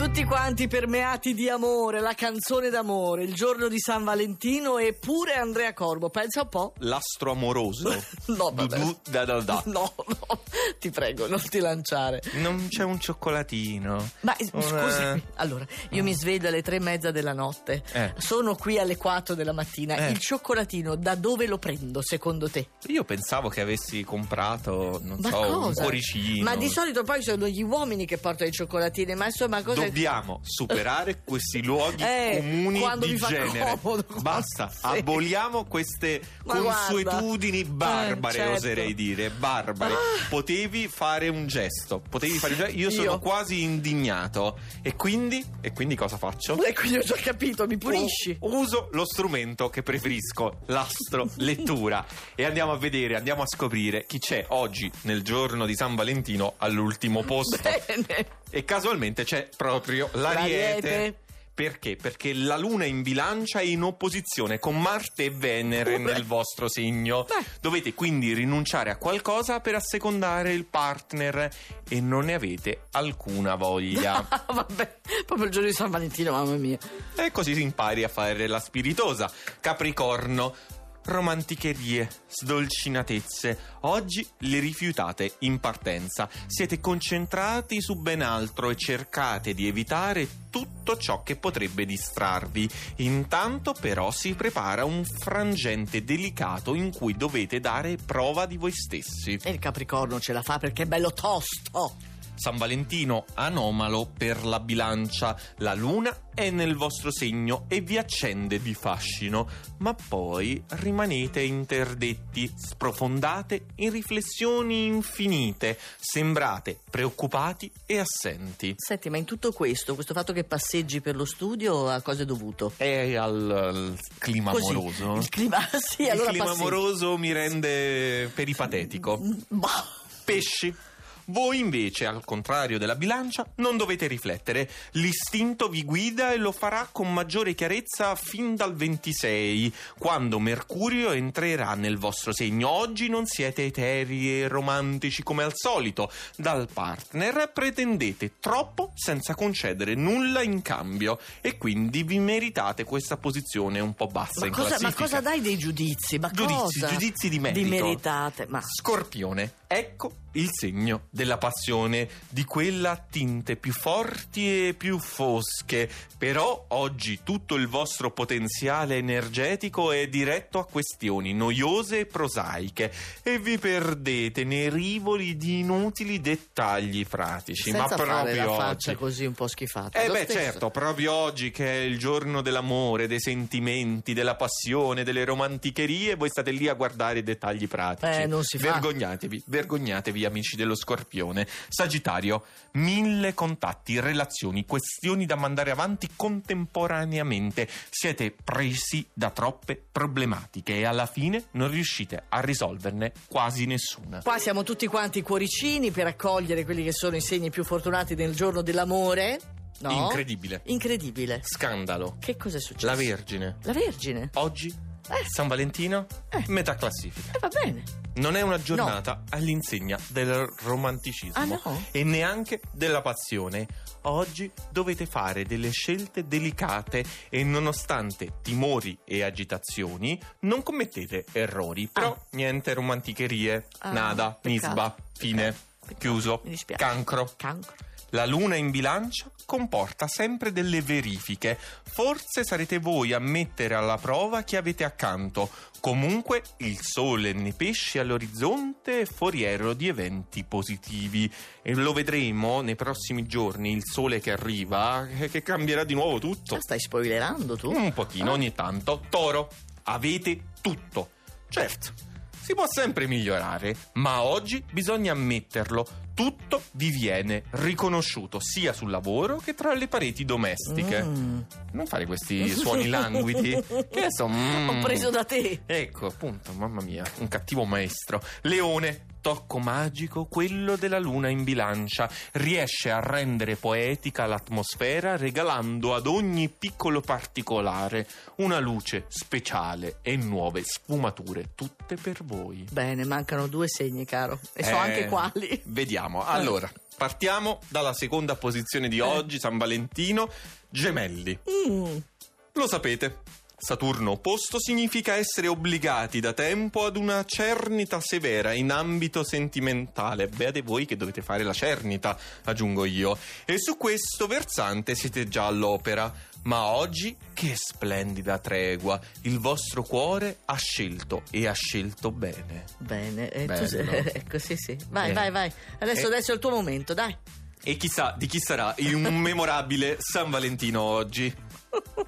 Tutti quanti permeati di amore, la canzone d'amore, il giorno di San Valentino e pure Andrea Corbo. Pensa un po'. L'astro amoroso. No, vabbè. Du- du- da da da. No, no, ti prego, non ti lanciare. Non c'è un cioccolatino. Ma eh, Un, scusami, eh, allora, io mi sveglio alle tre e mezza della notte, Eh. sono qui alle quattro della mattina. Eh. Il cioccolatino da dove lo prendo secondo te? Io pensavo che avessi comprato, non Ma so, un cosa? cuoricino. Ma di solito poi sono gli uomini che portano i cioccolatini, ma insomma cosa... Dobbiamo superare questi luoghi Eh, comuni di genere. comodo, Basta, sì. aboliamo queste Ma consuetudini guarda. barbare, Eh, certo. oserei dire, barbare. Potevi fare un gesto, potevi fare un gesto. Io sono Io? quasi indignato. E quindi, e quindi cosa faccio? E quindi ho già capito, mi pulisci. U- uso lo strumento che preferisco, l'astro lettura. e andiamo a vedere, andiamo a scoprire chi c'è oggi, nel giorno di San Valentino, all'ultimo posto. Bene. E casualmente c'è proprio l'ariete. L'Ariete. Perché? Perché la luna in bilancia è in opposizione con Marte e Venere nel vostro segno. Beh. Dovete quindi rinunciare a qualcosa per assecondare il partner e non ne avete alcuna voglia. Ah, Vabbè, proprio il giorno di San Valentino, mamma mia. E così si impari a fare la spiritosa. Capricorno. Romanticherie, sdolcinatezze, oggi le rifiutate in partenza. Siete concentrati su ben altro e cercate di evitare tutto ciò che potrebbe distrarvi. Intanto però si prepara un frangente delicato in cui dovete dare prova di voi stessi. E il Capricorno ce la fa perché è bello tosto. San Valentino anomalo per la bilancia. La luna è nel vostro segno e vi accende di fascino, ma poi rimanete interdetti, sprofondate in riflessioni infinite, sembrate preoccupati e assenti. Senti, ma in tutto questo, questo fatto che passeggi per lo studio, a cosa è dovuto? È al, al clima Così, amoroso. Il clima, sì, Il allora clima passeggi. amoroso mi rende peripatetico. Bah. Pesci. Voi invece, al contrario della bilancia, non dovete riflettere. L'istinto vi guida e lo farà con maggiore chiarezza fin dal 26, quando Mercurio entrerà nel vostro segno. Oggi non siete eterei e romantici come al solito. Dal partner pretendete troppo senza concedere nulla in cambio e quindi vi meritate questa posizione un po' bassa Ma in cosa, ma classifica. cosa dai dei giudizi? Ma Giudizi, cosa? giudizi di merito. Di meritate, ma... Scorpione, ecco il segno della passione, di quella a tinte più forti e più fosche. Però oggi tutto il vostro potenziale energetico è diretto a questioni noiose e prosaiche e vi perdete nei rivoli di inutili dettagli pratici. Senza Ma proprio oggi. così un po' schifata. Eh Lo beh stesso. certo, proprio oggi che è il giorno dell'amore, dei sentimenti, della passione, delle romanticherie, voi state lì a guardare i dettagli pratici. Eh, non si fa. Vergognatevi, vergognatevi amici dello Scorpione. Sagittario, mille contatti, relazioni, questioni da mandare avanti contemporaneamente. Siete presi da troppe problematiche e alla fine non riuscite a risolverne quasi nessuna. Qua siamo tutti quanti cuoricini per accogliere quelli che sono i segni più fortunati nel giorno dell'amore. No? Incredibile. Incredibile. Scandalo. Che cosa è successo? La Vergine. La Vergine. Oggi, Eh. San Valentino, Eh. metà classifica. Eh, va bene. Non è una giornata all'insegna del romanticismo Ah, no? e neanche della passione. Oggi dovete fare delle scelte delicate e nonostante timori e agitazioni non commettete errori. Però niente romanticherie, Ah, nada, peccato, nisba, fine, peccato. chiuso, cancro. Cancro. La luna in bilancia comporta sempre delle verifiche. Forse sarete voi a mettere alla prova chi avete accanto. Comunque il sole nei pesci all'orizzonte è foriero di eventi positivi. E lo vedremo nei prossimi giorni, il sole che arriva, eh, che cambierà di nuovo tutto. La stai spoilerando tu? Un pochino ogni tanto. Toro, avete tutto. Certo, si può sempre migliorare, ma oggi bisogna ammetterlo. Tutto vi viene riconosciuto sia sul lavoro che tra le pareti domestiche. Mm. Non fare questi suoni languidi. che so, mm. Ho preso da te. Ecco, appunto, mamma mia, un cattivo maestro. Leone, tocco magico, quello della luna in bilancia. Riesce a rendere poetica l'atmosfera regalando ad ogni piccolo particolare una luce speciale e nuove sfumature, tutte per voi. Bene, mancano due segni, caro. E so Eh, anche quali. Vediamo. Allora, partiamo dalla seconda posizione di oggi, San Valentino, gemelli. Mm, Lo sapete. Saturno opposto significa essere obbligati da tempo ad una cernita severa in ambito sentimentale. Beate voi che dovete fare la cernita, aggiungo io. E su questo versante siete già all'opera. Ma oggi, che splendida tregua! Il vostro cuore ha scelto e ha scelto bene. bene, e tu ecco, sì, sì. Vai, Eh. vai, vai. Adesso, Eh. adesso è il tuo momento, dai. E chissà di chi sarà il memorabile San Valentino oggi.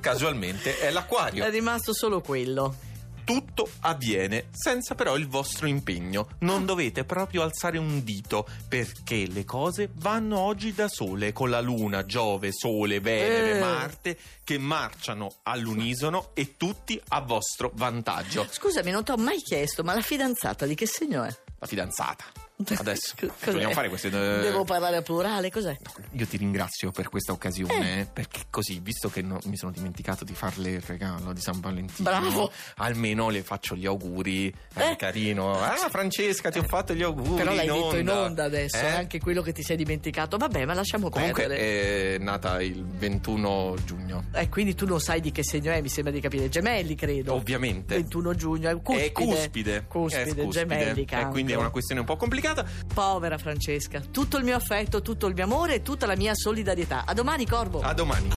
Casualmente è l'Aquario. È rimasto solo quello. Tutto avviene senza però il vostro impegno. Non dovete proprio alzare un dito perché le cose vanno oggi da sole con la Luna, Giove, Sole, Venere, Eh. Marte che marciano all'unisono e tutti a vostro vantaggio. Scusami, non ti ho mai chiesto, ma la fidanzata di che segno è? La fidanzata. Adesso Cos'è? vogliamo fare queste. eh, Devo parlare a plurale, cos'è? Io ti ringrazio per questa occasione, eh, perché così, visto che no- mi sono dimenticato di farle il regalo di San Valentino, Bravo. almeno le faccio gli auguri. Eh, Eh. carino. Ah, Francesca, ti ho fatto gli auguri. Però l'hai in detto in onda adesso, Eh? è anche quello che ti sei dimenticato. Vabbè, ma lasciamo Comunque perdere. è nata il 21 giugno. Eh, quindi tu non sai di che segno è, mi sembra di capire. Gemelli, credo. Ovviamente. 21 giugno, è cuspide. È cuspide. Cuspide, È cuspide. gemelli, Eh, cancro. quindi è una questione un po' complicata. Povera Francesca. Tutto il mio affetto, tutto il mio amore e tutta la mia solidarietà. A domani, Corvo. A domani.